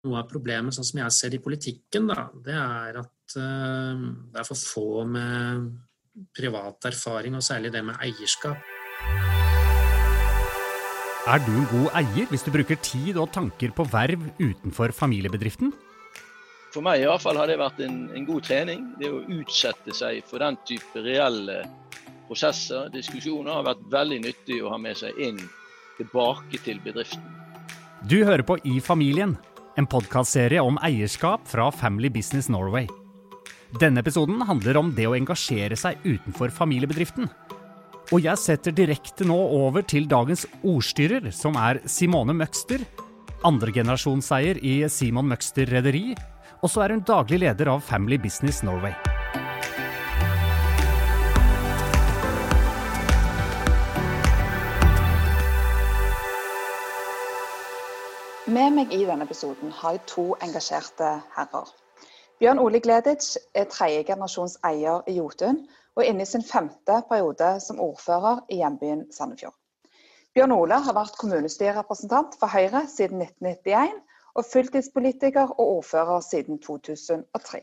Noe av problemet, sånn som jeg ser det i politikken, da, det er at uh, det er for få med privat erfaring, og særlig det med eierskap. Er du en god eier hvis du bruker tid og tanker på verv utenfor familiebedriften? For meg i hvert fall har det vært en, en god trening. Det å utsette seg for den type reelle prosesser, diskusjoner, har vært veldig nyttig å ha med seg inn tilbake til bedriften. Du hører på I familien, en podkastserie om eierskap fra Family Business Norway. Denne episoden handler om det å engasjere seg utenfor familiebedriften. Og jeg setter direkte nå over til dagens ordstyrer, som er Simone Møgster. Andregenerasjonseier i Simon Møgster Rederi. Og så er hun daglig leder av Family Business Norway. Med meg i denne episoden har jeg to engasjerte herrer. Bjørn Ole Gleditsch er tredje generasjons eier i Jotun, og er inne i sin femte periode som ordfører i hjembyen Sandefjord. Bjørn Ole har vært kommunestyrerepresentant for Høyre siden 1991, og fulltidspolitiker og ordfører siden 2003.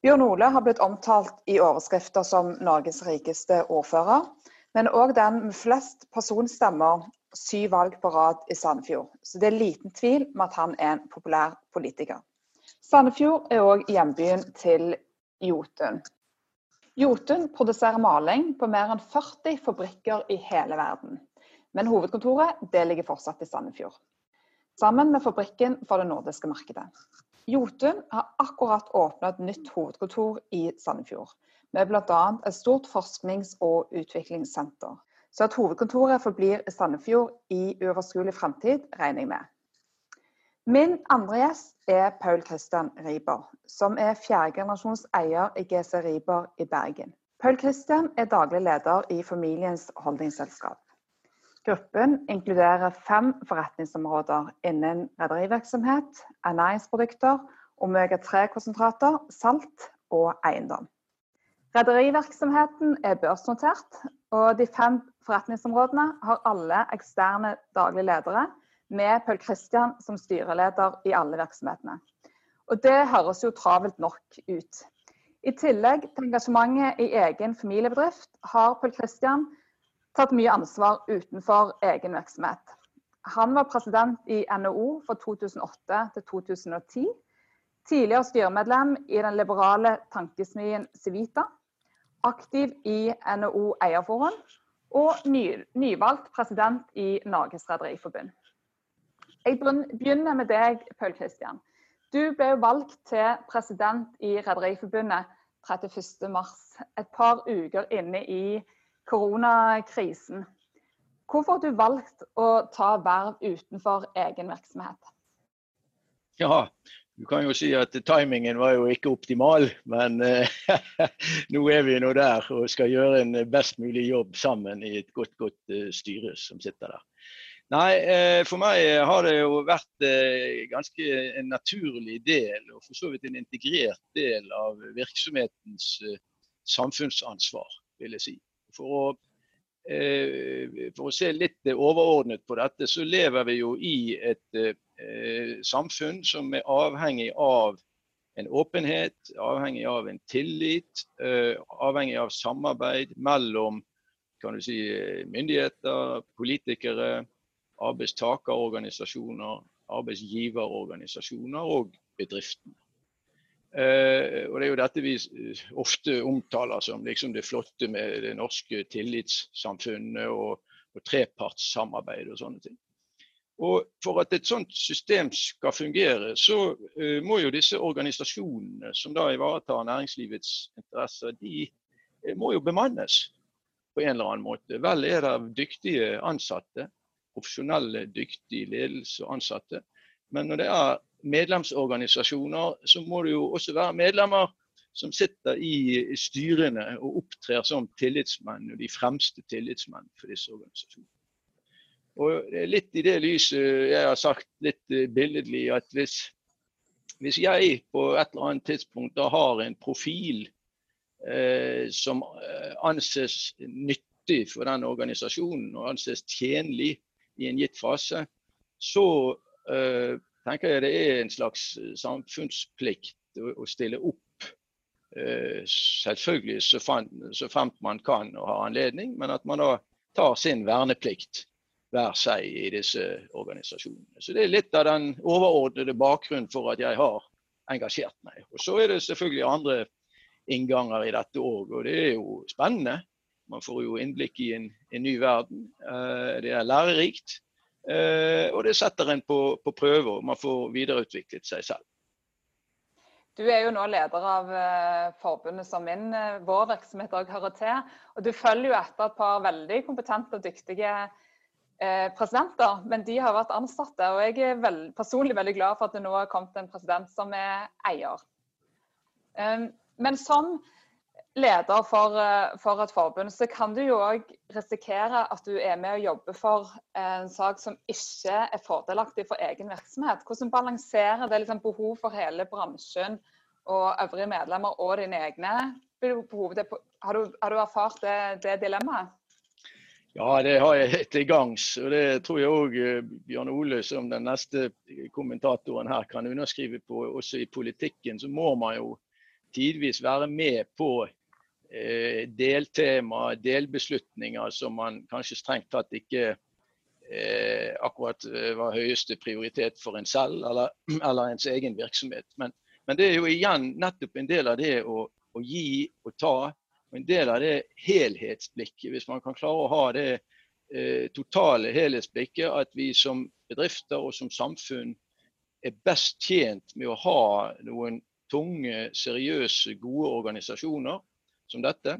Bjørn Ole har blitt omtalt i overskrifter som Norges rikeste ordfører, men òg den med flest personstemmer syv valg på rad i Sandefjord, så det er liten tvil om at han er en populær politiker. Sandefjord er òg hjembyen til Jotun. Jotun produserer maling på mer enn 40 fabrikker i hele verden, men hovedkontoret det ligger fortsatt i Sandefjord. Sammen med fabrikken for det nordiske markedet. Jotun har akkurat åpnet et nytt hovedkontor i Sandefjord, med bl.a. et stort forsknings- og utviklingssenter så at hovedkontoret forblir i Sandefjord i uoverskuelig fremtid, regner jeg med. Min andre gjest er Paul Christian Riiber, som er fjerdegenerasjons eier i GC Riiber i Bergen. Paul Christian er daglig leder i familiens holdningsselskap. Gruppen inkluderer fem forretningsområder innen rederivirksomhet, ernæringsprodukter, omega-3-konsentrater, salt og eiendom. Rederivirksomheten er børsnotert, og de fem forretningsområdene har alle eksterne daglige ledere, med Paul Christian som styreleder i alle virksomhetene. Og det høres jo travelt nok ut. I tillegg til engasjementet i egen familiebedrift, har Paul Christian tatt mye ansvar utenfor egen virksomhet. Han var president i NHO fra 2008 til 2010. Tidligere styremedlem i den liberale tankesmien Civita aktiv i NHO Eierforum og ny, nyvalgt president i Norges Rederiforbund. Jeg begynner med deg, Paul Christian. Du ble valgt til president i Rederiforbundet 31.3, et par uker inne i koronakrisen. Hvorfor har du valgt å ta verv utenfor egen virksomhet? Ja, du kan jo si at timingen var jo ikke optimal, men eh, nå er vi nå der og skal gjøre en best mulig jobb sammen i et godt, godt uh, styre som sitter der. Nei, eh, for meg har det jo vært eh, ganske en naturlig del, og for så vidt en integrert del av virksomhetens eh, samfunnsansvar, vil jeg si. For å, eh, for å se litt overordnet på dette, så lever vi jo i et Eh, samfunn som er avhengig av en åpenhet, avhengig av en tillit, eh, avhengig av samarbeid mellom si, myndigheter, politikere, arbeidstakerorganisasjoner, arbeidsgiverorganisasjoner og bedriftene. Og Det er jo dette vi ofte omtaler som liksom det flotte med det norske tillitssamfunnet og, og trepartssamarbeid og sånne ting. Og For at et sånt system skal fungere, så uh, må jo disse organisasjonene som da ivaretar næringslivets interesser, de uh, må jo bemannes på en eller annen måte. Vel er det dyktige ansatte, profesjonelle, dyktige ledelse og ansatte. Men når det er medlemsorganisasjoner, så må det jo også være medlemmer som sitter i styrene og opptrer som tillitsmenn, og de fremste tillitsmenn for disse organisasjonene. Og er litt i det lyset jeg har sagt litt eh, billedlig at hvis, hvis jeg på et eller annet tidspunkt da har en profil eh, som eh, anses nyttig for den organisasjonen og anses tjenlig i en gitt fase, så eh, tenker jeg det er en slags samfunnsplikt å, å stille opp. Eh, selvfølgelig så, så fremt man kan og har anledning, men at man da tar sin verneplikt hver seg i disse organisasjonene. Så Det er litt av den overordnede bakgrunnen for at jeg har engasjert meg. Og Så er det selvfølgelig andre innganger i dette òg, og det er jo spennende. Man får jo innblikk i en, en ny verden. Eh, det er lærerikt. Eh, og det setter en på, på prøve, og man får videreutviklet seg selv. Du er jo nå leder av uh, forbundet som min, vår virksomhet òg hører til. Og du følger jo etter et par veldig kompetente og dyktige presidenter. Men de har vært ansatte, og jeg er vel, personlig veldig glad for at det nå har kommet en president som er eier. Um, men som leder for, for, et forbund, så kan du jo òg risikere at du er med og jobber for en sak som ikke er fordelaktig for egen virksomhet. Hvordan balanserer det liksom behov for hele bransjen og øvrige medlemmer og dine egne? Har du, har du erfart det, det, dilemmaet? Ja, det har jeg til gangs. Og det tror jeg òg eh, Bjørn Ole, som den neste kommentatoren her, kan underskrive på. Også i politikken så må man jo tidvis være med på eh, deltema, delbeslutninger som man kanskje strengt tatt ikke eh, akkurat eh, var høyeste prioritet for en selv eller, eller ens egen virksomhet. Men men det er jo igjen nettopp en del av det å, å gi og ta. Og en del av det helhetsblikket. Hvis man kan klare å ha det eh, totale helhetsblikket, at vi som bedrifter og som samfunn er best tjent med å ha noen tunge, seriøse, gode organisasjoner som dette,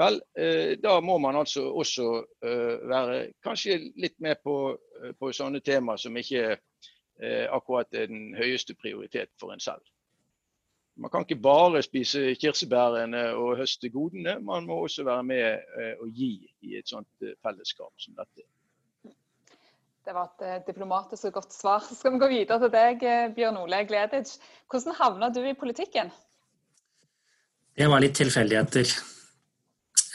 vel, eh, da må man altså også eh, være kanskje litt med på, eh, på sånne temaer som ikke akkurat er den høyeste prioritet for en selv. Man kan ikke bare spise kirsebærene og høste godene, man må også være med eh, og gi i et sånt eh, fellesskap som dette. Det var et eh, diplomatisk og godt svar. Så skal vi gå videre til deg, Bjørn Ole Gleditsch. Hvordan havna du i politikken? Det var litt tilfeldigheter.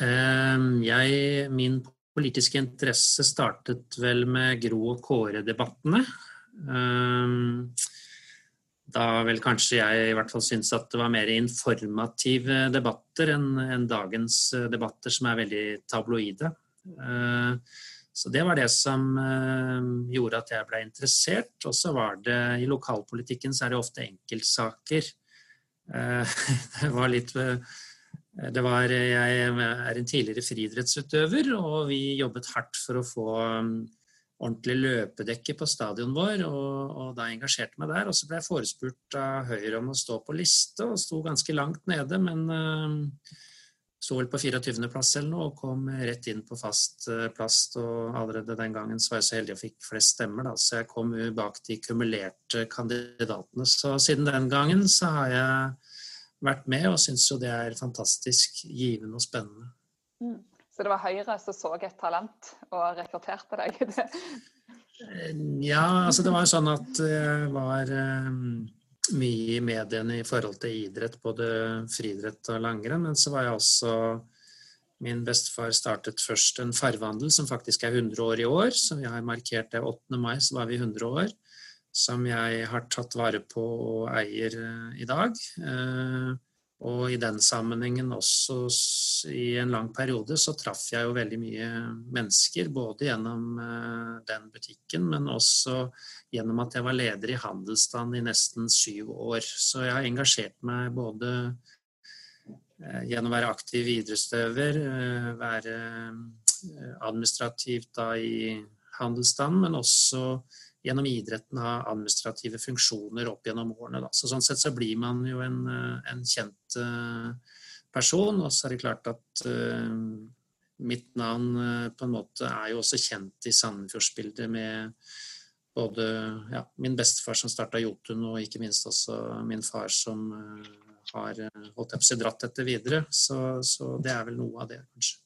Ehm, jeg, min politiske interesse startet vel med Gro og Kåre-debattene. Da vel kanskje jeg i hvert fall syns at det var mer informative debatter enn en dagens eh, debatter som er veldig tabloide. Eh, så det var det som eh, gjorde at jeg ble interessert. Og så var det i lokalpolitikken så er det ofte enkeltsaker. Det var litt det var, Jeg er en tidligere friidrettsutøver, og vi jobbet hardt for å få ordentlig løpedekke på stadion vår, og, og, da engasjerte meg der. Og så ble jeg forespurt av Høyre om å stå på liste, og sto ganske langt nede, men uh, sto vel på 24.-plass eller noe, og kom rett inn på fast uh, plass. Og allerede den gangen så var jeg så heldig og fikk flest stemmer, da, så jeg kom bak de kumulerte kandidatene. Så siden den gangen så har jeg vært med, og syns jo det er fantastisk givende og spennende. Mm. Så det var Høyre som så et talent og rekrutterte deg? ja, altså det var sånn at jeg var um, mye i mediene i forhold til idrett, både friidrett og langrenn. Men så var jeg også Min bestefar startet først en farvehandel som faktisk er 100 år i år. Så vi har markert det 8. mai, så var vi 100 år. Som jeg har tatt vare på og eier i dag. Uh, og i den sammenhengen også i en lang periode så traff jeg jo veldig mye mennesker. Både gjennom eh, den butikken, men også gjennom at jeg var leder i handelsstand i nesten syv år. Så jeg har engasjert meg både eh, gjennom å være aktiv idrettsutøver, eh, være administrativt da i handelsstand, men også gjennom idretten ha administrative funksjoner opp gjennom årene. Da. Så sånn sett så blir man jo en, eh, en kjent uh, person. Og så er det klart at uh, mitt navn uh, på en måte er jo også kjent i Sandefjordsbildet med både ja, min bestefar som starta Jotun, og ikke minst også min far som har holdt jeg på å dratt dette videre. Så, så det er vel noe av det, kanskje.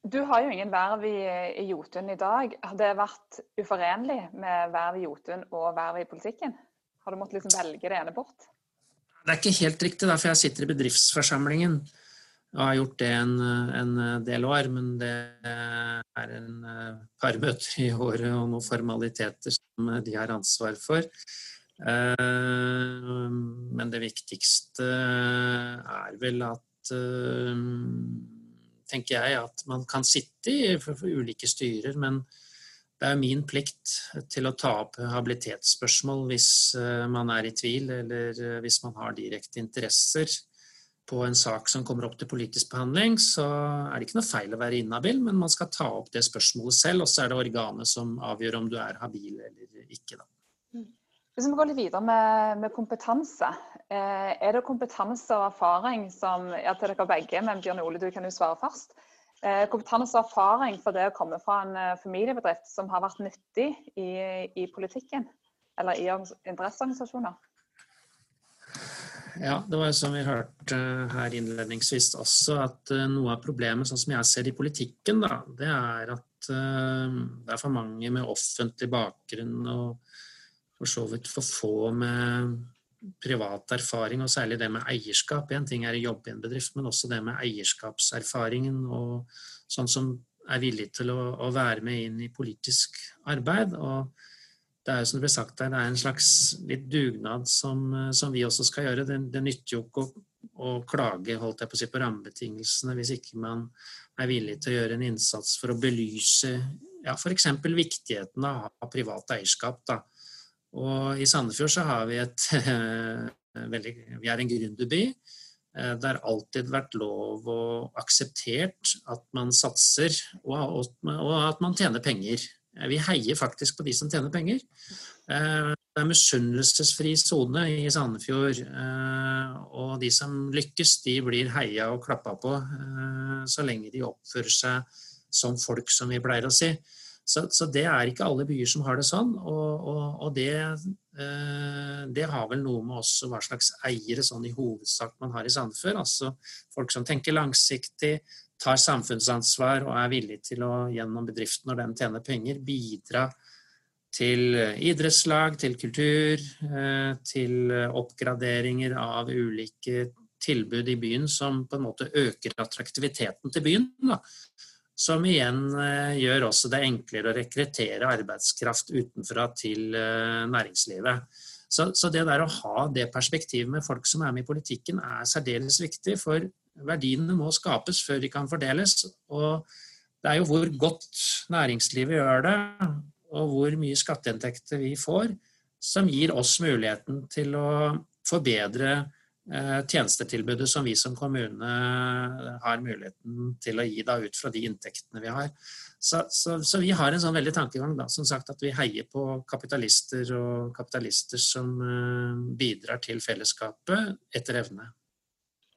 Du har jo ingen verv i, i Jotun i dag. Har det vært uforenlig med verv i Jotun og verv i politikken? Har du måttet liksom velge det ene bort? Det er ikke helt riktig, da, for jeg sitter i bedriftsforsamlingen. Jeg har gjort det en, en, del år, men det er en par møter i året og noen formaliteter som de har ansvar for. Men det viktigste er vel at tenker jeg at man kan sitte i for, ulike styrer, men det er min plikt til å ta opp habilitetsspørsmål hvis eh, man er i tvil, eller eh, hvis man har direkte interesser på en sak som kommer opp til politisk behandling, så er det ikke noe feil å være inhabil, men man skal ta opp det spørsmålet selv, og så er det organet som avgjør om du er habil eller ikke. Da. Mm. Hvis vi går litt videre med, med kompetanse. Eh, er det kompetanse og erfaring som ja, til dere begge, men Bjørn Ole, du kan jo svare først. Eh, kompetanse og erfaring for det å komme fra en eh, familiebedrift som har vært nyttig i, i politikken eller i interesseorganisasjoner? Ja, det var som vi hørte her innledningsvis også, at noe av problemet, sånn som jeg ser det i politikken, da, det er at det er for mange med offentlig bakgrunn og for så vidt for få med privat erfaring, og særlig det med eierskap. En ting er å jobbe i en bedrift, men også det med eierskapserfaringen og sånn som er villig til å, å være med inn i politisk arbeid. og det er jo som det ble sagt der, det er en slags litt dugnad som, som vi også skal gjøre. Det, det nytter jo ikke å, å, klage holdt jeg på å si, på rammebetingelsene hvis ikke man er villig til å gjøre en innsats for å belyse ja, f.eks. viktigheten av privat eierskap. da og i Sandefjord så har vi et veldig Vi er en gründerby. Eh, det har alltid vært lov og akseptert at man satser og at man tjener penger. Eh, vi heier faktisk på de som tjener penger. Eh, det er misunnelsesfri sone i Sandefjord. Og de som lykkes, de blir heia og klappa på så lenge de oppfører seg som folk, som vi pleier å si. Så, så, det er ikke alle byer som har det sånn. Og, og, og det, eh, det, har vel noe med også hva slags eiere sånn i hovedsak man har i Sandefjord. Altså folk som tenker langsiktig, tar samfunnsansvar og er villig til å gjennom bedriften når den tjener penger, bidra til idrettslag, til kultur, eh, til oppgraderinger av ulike tilbud i byen som på en måte øker attraktiviteten til byen. Da. Som igjen eh, gjør også det enklere å rekruttere arbeidskraft utenfra til eh, næringslivet. Så, så, det der å ha det perspektivet med folk som er med i politikken, er særdeles viktig. For verdiene må skapes før de kan fordeles. Og det er jo hvor godt næringslivet gjør det, og hvor mye skatteinntekter vi får, som gir oss muligheten til å forbedre tjenestetilbudet som vi som kommune har muligheten til å gi da, ut fra de inntektene vi har. Så, så, så vi har en sånn veldig tankegang da, som sagt at vi heier på kapitalister og kapitalister som uh, bidrar til fellesskapet etter evne.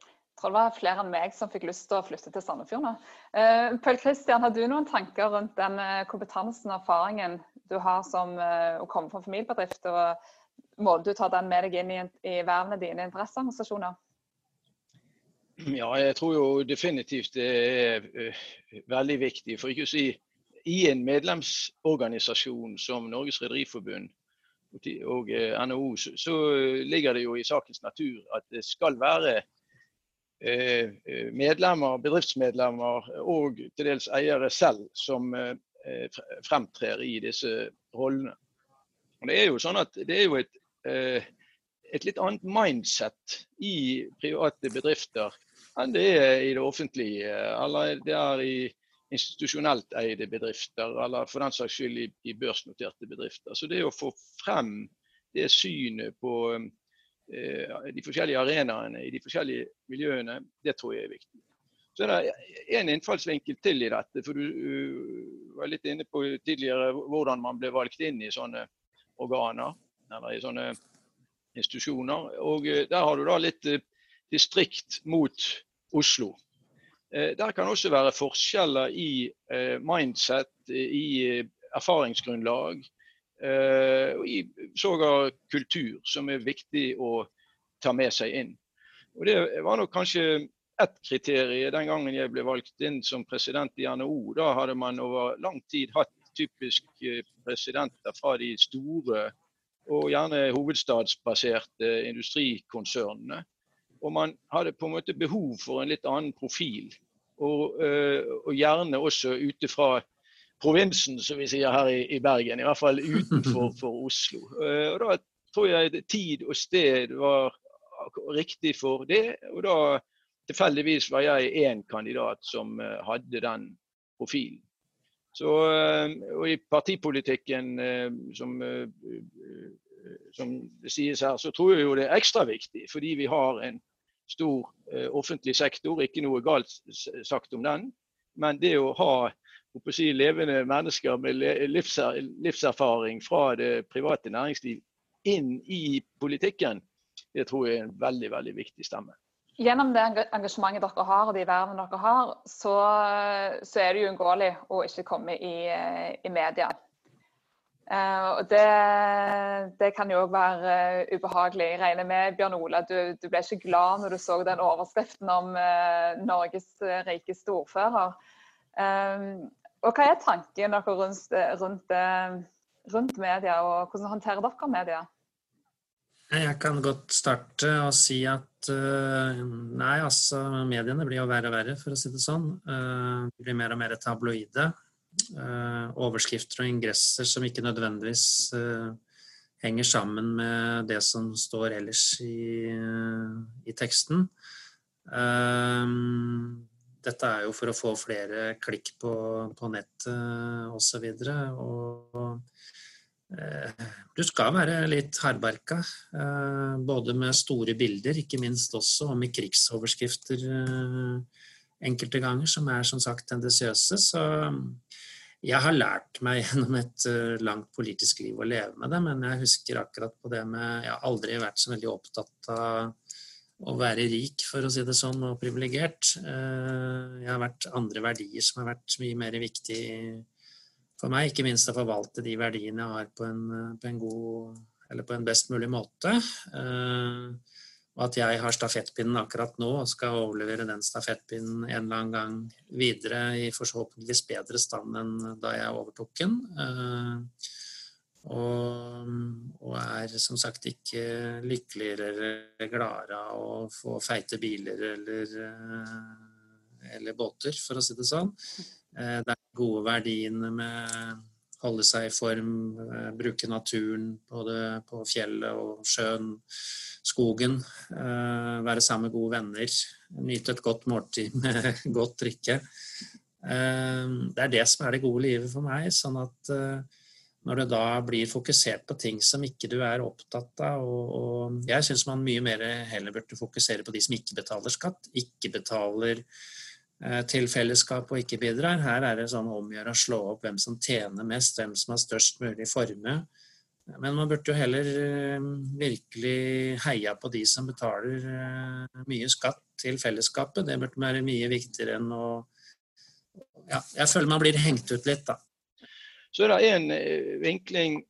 Jeg tror det var flere enn meg som fikk lyst til å flytte til Sandefjord nå. Uh, Pøl Kristian, har du noen tanker rundt den kompetansen og erfaringen du har som uh, å komme fra familiebedrift? og må du ta den med deg inn i, i vervene dine interesseorganisasjoner? Ja, jeg tror jo definitivt det er uh, veldig viktig. For ikke å si i en medlemsorganisasjon som Norges Rederiforbund og uh, NHO, så, ligger det jo i sakens natur at det skal være uh, medlemmer, bedriftsmedlemmer og til dels eiere selv som fremtrer i disse rollene. Og det er jo sånn at det er jo et Eh, et litt annet mindset i private bedrifter enn det er i det offentlige. Eller det er i institusjonelt eide bedrifter, eller for den saks skyld i, i børsnoterte bedrifter. Så det å få frem det synet på eh, de forskjellige arenaene i de forskjellige miljøene, det tror jeg er viktig. Så er det en innfallsvinkel til i dette. for Du uh, var litt inne på tidligere hvordan man ble valgt inn i sånne organer eller i sånne institusjoner. Og eh, der har du da litt eh, distrikt mot Oslo. Eh, der kan også være forskjeller i mindset, i erfaringsgrunnlag og i sågar kultur, som er viktig å ta med seg inn. Og Det var nok kanskje ett kriterium den gangen jeg ble valgt inn som president i NHO. Da hadde man over lang tid hatt typisk presidenter fra de store og gjerne hovedstadsbaserte industrikonsernene. og man hadde på en måte behov for en litt annen profil. Og, og gjerne også ute fra provinsen, som vi sier her i, i Bergen. I hvert fall utenfor Oslo. Og da tror jeg tid og sted var riktig for det. Og da tilfeldigvis var jeg én kandidat som eh, hadde den profilen. Så, eh, og i partipolitikken, eh, som, som, det sies her, så tror jeg jo det er ekstra viktig. Fordi vi har en stor offentlig sektor, ikke noe galt sagt om den. Men det å ha si, levende mennesker med livserfaring fra det private næringsliv inn i politikken, det tror jeg er en veldig, veldig viktig stemme. Gjennom det engasjementet dere har og de vervene dere har, så, så er det uunngåelig å ikke komme i, i media. Uh, og det, det, kan jo òg være uh, ubehagelig. Jeg regner med, Bjørn Ola, du, du, ble ikke glad når du så den overskriften om uh, Norges rikeste ordfører. og hva er tanken dere rundt, rundt, rundt media, og hvordan håndterer dere media? Jeg kan godt starte og si at uh, nei, altså mediene blir jo verre og verre, for å si det sånn. Uh, de blir mer og mer tabloide. Uh, overskrifter og ingresser som ikke nødvendigvis henger sammen med det som står ellers i, i teksten. dette er jo for å få flere klikk på, på nettet osv. Og, og Eh, du skal være litt hardbarka, eh, både med store bilder, ikke minst også, og med krigsoverskrifter eh, enkelte ganger, som er som sagt tendensiøse. Så jeg har lært meg gjennom et langt politisk liv å leve med det, men jeg husker akkurat på det med Jeg har aldri vært så veldig opptatt av å være rik, for å si det sånn, og privilegert. Jeg har vært andre verdier som har vært mye mer viktig for meg, ikke minst å forvalte de verdiene jeg har på en, på en god eller på en best mulig måte. Eh, og at jeg har stafettpinnen akkurat nå og skal overlevere den stafettpinnen en eller annen gang videre i forhåpentligvis bedre stand enn da jeg overtok den. Eh, og, og, er som sagt ikke lykkeligere eller gladere av å få feite biler eller, eh, eller båter, for å si det sånn. Eh, det er gode verdiene med holde seg i form, eh, bruke naturen både på fjellet og sjøen, skogen. Eh, være sammen med gode venner. Nyte et godt måltid med godt drikke. Det er det som er det gode livet for meg. sånn at når du da blir fokusert på ting som ikke du er opptatt av og, Jeg syns man mye mer heller burde fokusere på de som ikke betaler skatt, ikke betaler til fellesskapet og ikke bidrar. Her er det sånn omgjøre å slå opp hvem som tjener mest, hvem som har størst mulig formue. Men man burde jo heller eh, virkelig heia på de som betaler eh, mye skatt til fellesskapet. Det burde være mye viktigere enn å Ja, jeg føler man blir hengt ut litt, da. Så er det en vinkling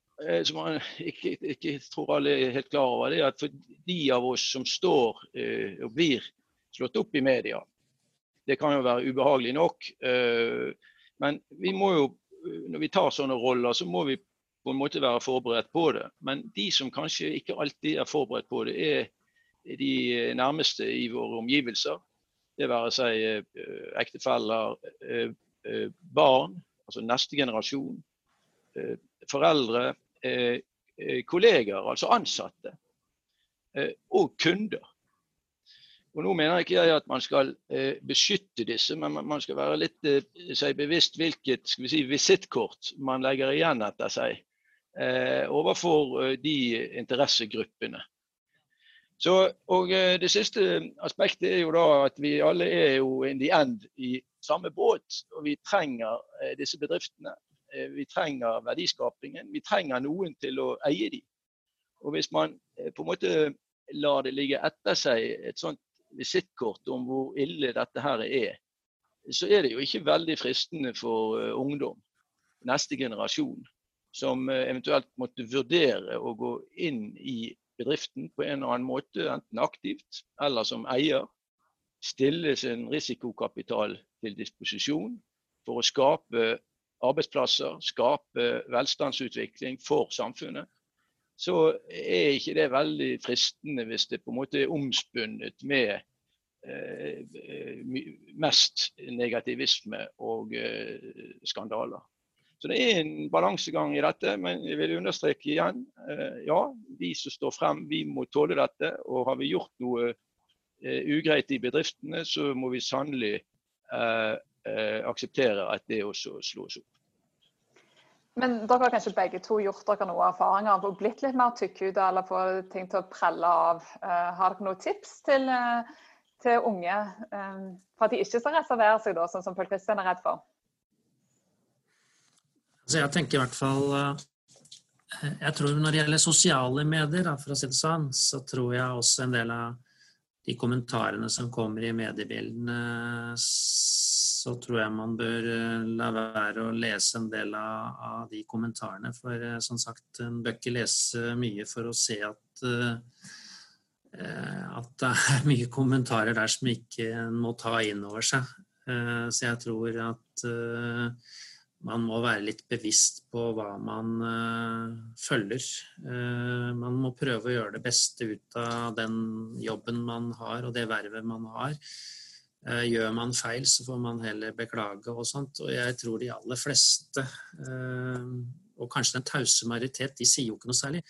som man ikke, ikke, tror alle er helt klar over. Det er at for de av oss som står og blir slått opp i media, det kan jo være ubehagelig nok. Eh, men vi må jo, når vi tar sånne roller, så må vi på en måte være forberedt på det. Men de som kanskje ikke alltid er forberedt på det, er de nærmeste i våre omgivelser. Det være seg eh, ektefeller, eh, barn, altså neste generasjon, foreldre, kolleger, altså ansatte, og kunder. Og Nå mener ikke jeg at man skal eh, beskytte disse, men man skal være litt eh, bevisst hvilket skal vi si, visittkort man legger igjen etter seg eh, overfor eh, de interessegruppene. Så, og eh, Det siste aspektet er jo da at vi alle er jo in the end i samme båt. Og vi trenger eh, disse bedriftene. vi trenger verdiskapingen. Vi trenger noen til å eie dem. Og hvis man på en måte lar det ligge etter seg et sånt visittkort om hvor ille dette her er, så er det jo ikke veldig fristende for uh, ungdom, neste generasjon, som uh, eventuelt måtte vurdere å gå inn i bedriften på en eller annen måte, enten aktivt eller som eier. Stille sin risikokapital til disposisjon for å skape arbeidsplasser, skape velstandsutvikling for samfunnet. Så er ikke det veldig fristende hvis det på en måte er omspunnet med eh, mest negativisme og eh, skandaler. Så det er en balansegang i dette, men jeg vil understreke igjen. Eh, ja, vi som står frem, vi må tåle dette. Og har vi gjort noe eh, ugreit i bedriftene, så må vi sannelig eh, eh, akseptere at det også slås opp. Men dere har kanskje begge to gjort dere noen erfaringer og blitt litt mer tykkhuda eller få ting til å prelle av. Uh, har dere noen tips til, uh, til unge um, for at de ikke skal reservere seg, da, sånn som Pøl Kristian er redd for? Så jeg tenker i hvert fall Jeg tror når det gjelder sosiale medier, for å si det sånn, så tror jeg også en del av de kommentarene som kommer i mediebildene så tror jeg man bør eh, la være å lese en del av, av de kommentarene. For eh, som sagt, en bør ikke lese mye for å se at, uh, at det er mye kommentarer der som ikke en må ta inn over seg. Så jeg tror at man må være litt bevisst på hva man følger. man må prøve å gjøre det beste ut av den jobben man har og det vervet man har. Eh, gjør man feil, så får man heller beklage og sånt. Og jeg tror de aller fleste, eh, og kanskje den tause majoritet, de sier jo ikke noe særlig.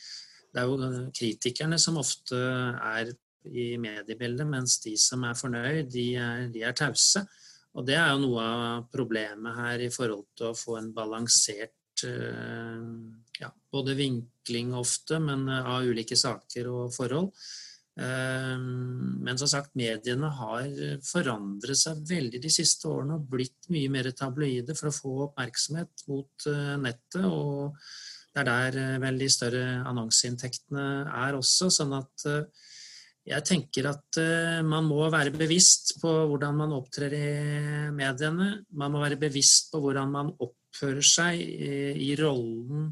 Det er jo kritikerne som ofte er i mediebildet, mens de som er fornøyd, de er, de er tause. Og det er jo noe av problemet her i forhold til å få en balansert eh, ja, både vinkling ofte, men av ulike saker og forhold. Ehm, men som sagt, mediene har forandret seg veldig de siste årene og blitt mye mer tabloide for å få oppmerksomhet mot eh, nettet. Og det er der eh, vel de større annonseinntektene er også. Sånn at eh, jeg tenker at man må være bevisst på hvordan man opptrer i mediene. Man må være bevisst på hvordan man oppfører seg i rollen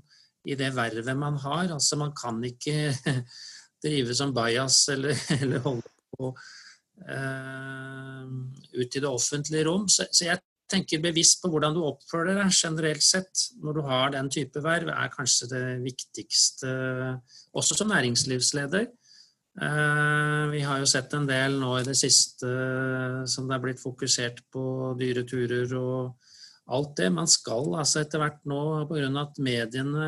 i det vervet man har. Altså man kan ikke drive som bajas eller, eller holde på uh, ut i det offentlige rom. Så, så, jeg tenker bevisst på hvordan du oppfører deg generelt sett når du har den type verv, er kanskje det viktigste, også som næringslivsleder. Uh, vi har jo sett en del nå i det siste som det er blitt fokusert på dyre turer og alt det. Man skal altså etter hvert nå, pga. at mediene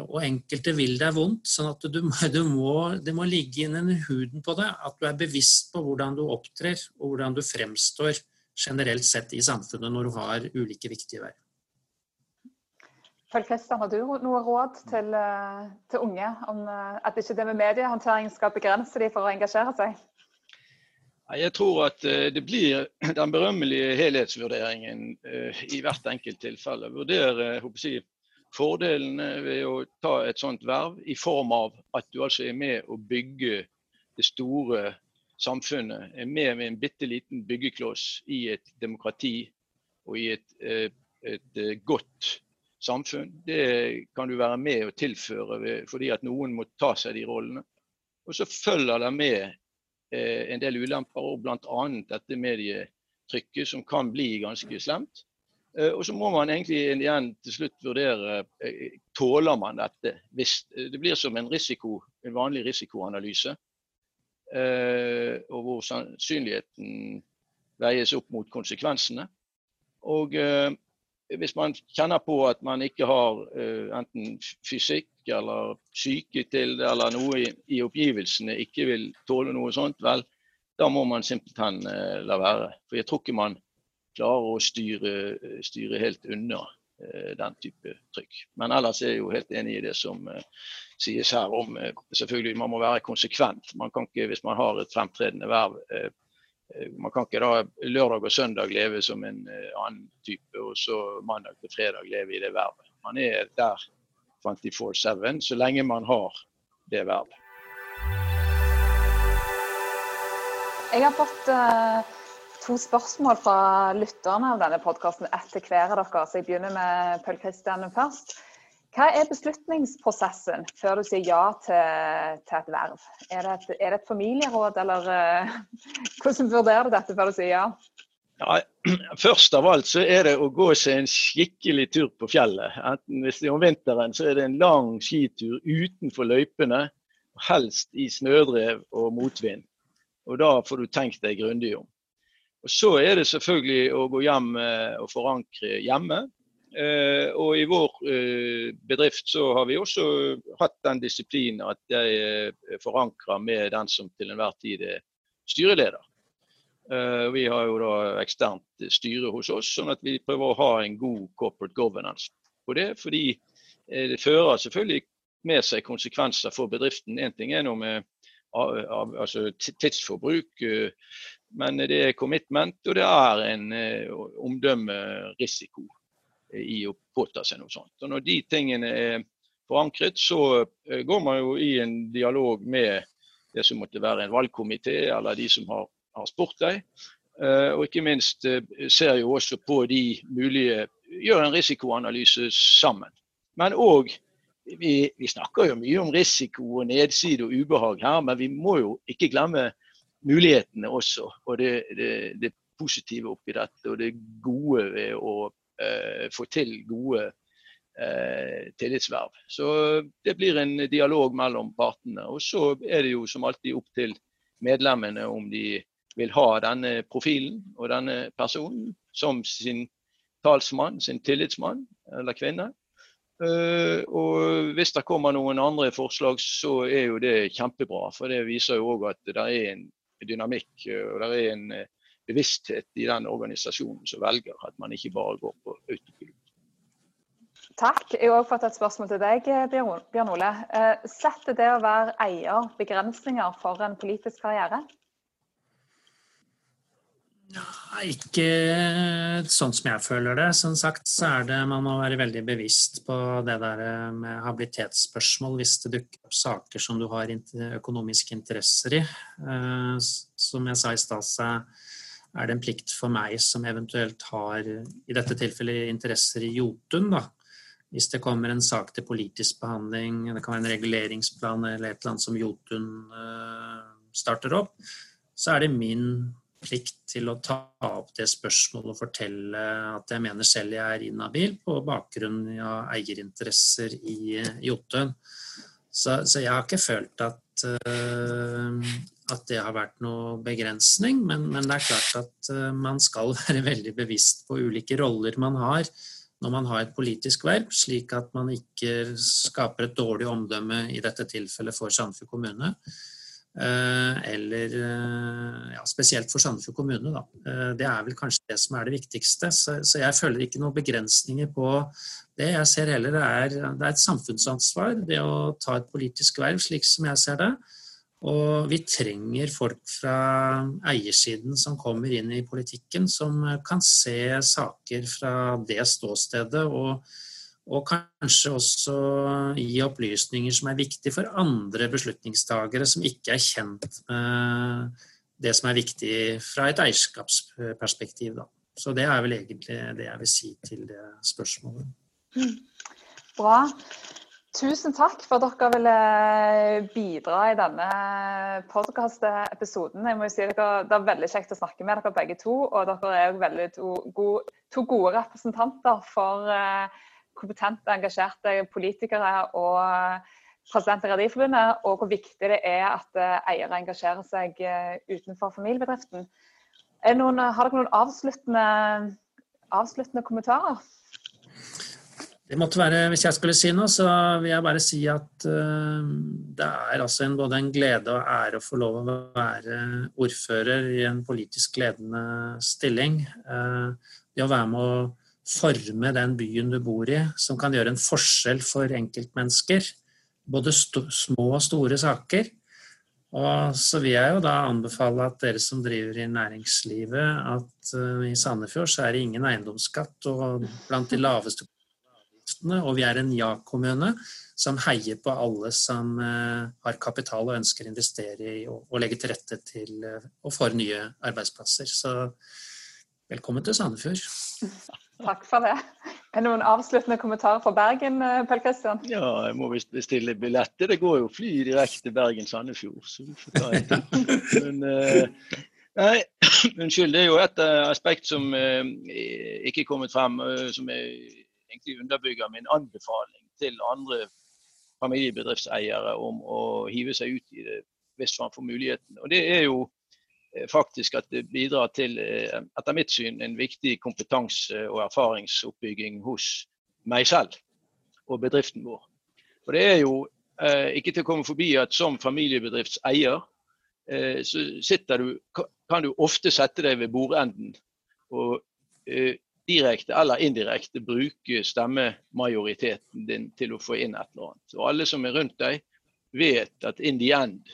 og enkelte vil deg vondt. sånn at du, du må, Det må ligge inn i huden på deg at du er bevisst på hvordan du opptrer og hvordan du fremstår generelt sett i samfunnet når du har ulike viktige verv. Følg Kristian, har du noe råd til, eh, til, unge om eh, at ikke det med mediehåndtering skal begrense dem for å engasjere seg? Jeg tror at eh, det blir den berømmelige helhetsvurderingen i hvert enkelt tilfelle. Vurdere jeg, fordelene ved å ta et sånt verv, i form av at du altså er med å bygge det store samfunnet. Er med med en bitte liten byggekloss i et demokrati og i et, eh, et, et eh, godt samfunn. Det kan du være med å tilføre fordi at noen må ta seg de rollene. Og så følger det med eh, en del ulemper, og bl.a. dette medietrykket, som kan bli ganske slemt. Eh, og så må man egentlig igjen til slutt vurdere eh, tåler man dette. Hvis eh, det blir som en, risiko, en vanlig risikoanalyse, og hvor sannsynligheten veies opp mot konsekvensene. Og hvis man kjenner på at man ikke har enten fysikk eller syke til det, eller noe i oppgivelsene ikke vil tåle noe sånt, vel, da må man simpelthen la være. For jeg tror ikke man klarer å styre, styre helt unna eh, den type trykk. Men ellers er jeg jo helt enig i det som uh, sies her om selvfølgelig Man må være konsekvent. Man kan ikke, Hvis man har et fremtredende verv Man kan ikke da lørdag og søndag leve som en annen type, og så mandag til fredag leve i det vervet. Man er der 24-7 så lenge man har det vervet. Jeg har fått to spørsmål fra lytterne av denne podkasten etter hver av dere. Så jeg begynner med Pøl Kristian først. Hva er beslutningsprosessen før du sier ja til, til et verv? Er det et, er det et, familieråd, eller uh, hvordan vurderer du dette før du sier ja? Ja, først av alt så er det å gå seg en skikkelig tur på fjellet. Enten hvis det er om vinteren så er det en lang skitur utenfor løypene. Helst i snødrev og motvind. Og da får du tenkt deg grundig om. Og Så er det selvfølgelig å gå hjem eh, og forankre hjemme. Eh, og i vår eh, bedrift så har vi også hatt den disiplinen at jeg forankrer med den som til enhver tid er styreleder. Vi har jo da eksternt styre hos oss, sånn at vi prøver å ha en god corporate governance på det. Fordi det fører selvfølgelig med seg konsekvenser for bedriften. Én ting er noe med altså tidsforbruk, men det er commitment, og det er en uh, omdømmerisiko i å påta seg noe sånt. Og Når de tingene er forankret, så uh, går man jo i en dialog med det som måtte være en valgkomité, eller de som har, har spurt deg. Uh, og ikke minst ser jo også på de mulige Gjør en risikoanalyse sammen. Men òg vi, vi, snakker jo mye om risiko og nedside og ubehag her, men vi må jo ikke glemme mulighetene også. Og det, det, det, positive oppi dette, og det gode ved å eh, få til gode eh, tillitsverv. Så det blir en dialog mellom partene. Og så er det jo som alltid opp til medlemmene om de vil ha denne profilen og denne personen som sin talsmann, sin tillitsmann eller -kvinne. Uh, og Hvis det kommer noen andre forslag, så er jo det kjempebra. For det viser jo òg at det er en dynamikk eh, og det er en eh, bevissthet i den organisasjonen som velger at man ikke bare går på autopilot. Takk. Jeg har fått et spørsmål til deg, eh, Bjørn Ole. Setter det å være eier begrensninger for en politisk karriere? Nei, ikke sånn som jeg føler det. Som sagt så er det man må være veldig bevisst på det der med habilitetsspørsmål hvis det dukker opp saker som du har økonomiske interesser i. Eh, som jeg sa i stad, så er det en plikt for meg som eventuelt har, i dette tilfellet, interesser i Jotun, da. Hvis det kommer en sak til politisk behandling, det kan være en reguleringsplan eller et eller annet som Jotun eh, starter opp, så er det min plikt til å ta opp det spørsmålet og fortelle at jeg mener selv jeg er inhabil på bakgrunn av eierinteresser i Jotun. Så, så, jeg har ikke følt at, uh, at det har vært noe begrensning, men, men det er klart at uh, man skal være veldig bevisst på ulike roller man har når man har et politisk verv, slik at man ikke skaper et dårlig omdømme, i dette tilfellet for Sandefjord kommune. Eh, eller eh, ja, spesielt for Sandefjord kommune. Da. Eh, det er vel kanskje det som er det viktigste. Så, jeg føler ikke noen begrensninger på det. Jeg ser heller det er, det er et samfunnsansvar det å ta et politisk verv, slik som jeg ser det. Og vi trenger folk fra eiersiden som kommer inn i politikken, som kan se saker fra det ståstedet. og og kanskje også gi opplysninger som er viktige for andre beslutningstagere som ikke er kjent med det som er viktig fra et eierskapsperspektiv. Da. Så det er vel egentlig det jeg vil si til det spørsmålet. Bra. Tusen takk for at dere ville bidra i denne podkast-episoden. Jeg må jo si dere, Det er veldig kjekt å snakke med dere begge to. Og dere er veldig to gode, to gode representanter for uh, kompetente, engasjerte politikere og president i Rederiforbundet, og hvor viktig det er at eh, eiere engasjerer seg eh, utenfor familiebedriften. Noen, har dere noen avsluttende, avsluttende kommentarer? Det måtte være, Hvis jeg skulle si noe, så vil jeg bare si at uh, det er altså en, både en glede og ære å få lov å være ordfører i en politisk ledende stilling. Uh, det å være med å forme den byen du bor i, som kan gjøre en forskjell for enkeltmennesker. Både små og store saker. Og så vil jeg jo da anbefale at dere som driver i næringslivet, at uh, i Sandefjord så er det ingen eiendomsskatt og blant de laveste avgiftene. Og vi er en ja-kommune som heier på alle som uh, har kapital og ønsker å investere i og, og legge til rette til uh, og for nye arbeidsplasser. Så velkommen til Sandefjord. Takk for det. Er det noen avsluttende kommentarer fra Bergen, eh, Pell Kristian? Ja, jeg må visst bestille billetter. Det går jo fly direkte Bergen-Sandefjord, så vi får ta en Men uh, Nei, unnskyld. Det er jo et uh, aspekt som uh, ikke er kommet frem, uh, som er, egentlig underbygger min anbefaling til andre familiebedriftseiere om å hive seg ut i det hvis man får muligheten. Og Det er jo faktisk at det bidrar til, etter mitt syn, en viktig kompetanse- og erfaringsoppbygging hos meg selv og bedriften vår. Og Det er jo ikke til å komme forbi at som familiebedriftseier Eh, så du, kan du ofte sette deg ved bordenden og eh, direkte eller indirekte bruke stemmemajoriteten din til å få inn et eller annet. Og alle som er rundt deg, vet at in the end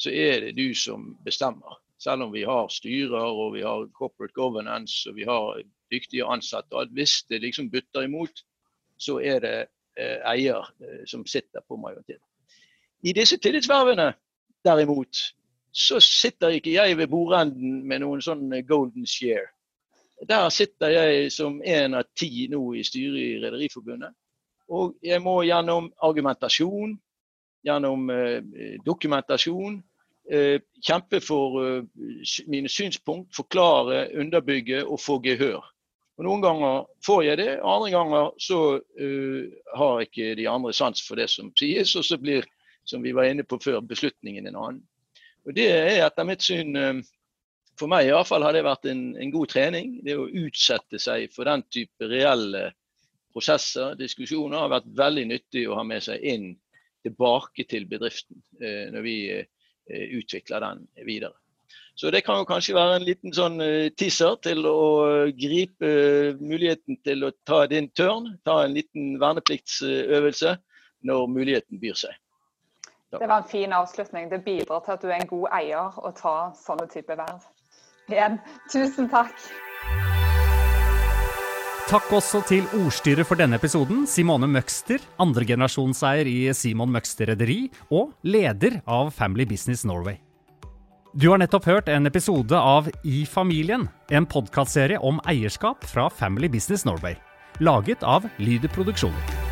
så er det du som bestemmer. Selv om vi har styrer og vi har corporate governance og vi har dyktige ansatte. at Hvis det liksom butter imot, så er det eh, eier eh, som sitter på majoriteten. I disse tillitsvervene derimot, så sitter ikke jeg ved bordenden med noen sånn golden share. Der sitter jeg som en av ti nå i styret i Rederiforbundet. Og jeg må gjennom argumentasjon, gjennom eh, dokumentasjon, kjempe for eh, mine synspunkt, forklare, underbygge og få gehør. Og Noen ganger får jeg det, andre ganger så uh, har ikke de andre sans for det som sies, og så blir, som vi var inne på før, beslutningen en annen. Og Det er etter mitt syn, eh, for meg i hvert fall, har det vært en, en, god trening. Det å utsette seg for den type reelle prosesser, diskusjoner, har vært veldig nyttig å ha med seg inn tilbake til bedriften eh, når vi eh, utvikler den videre. Så det kan jo kanskje være en liten sånn teaser til å gripe muligheten til å ta din tørn. Ta en liten vernepliktsøvelse når muligheten byr seg. Det var en fin avslutning. Det bidrar til at du er en god eier å ta sånne type verv. Igjen, tusen takk. Takk også til ordstyrer for denne episoden, Simone Møgster, andregenerasjonseier i Simon Møgster Rederi og leder av Family Business Norway. Du har nettopp hørt en episode av I familien, en podkastserie om eierskap fra Family Business Norway, laget av Lyder Produksjoner.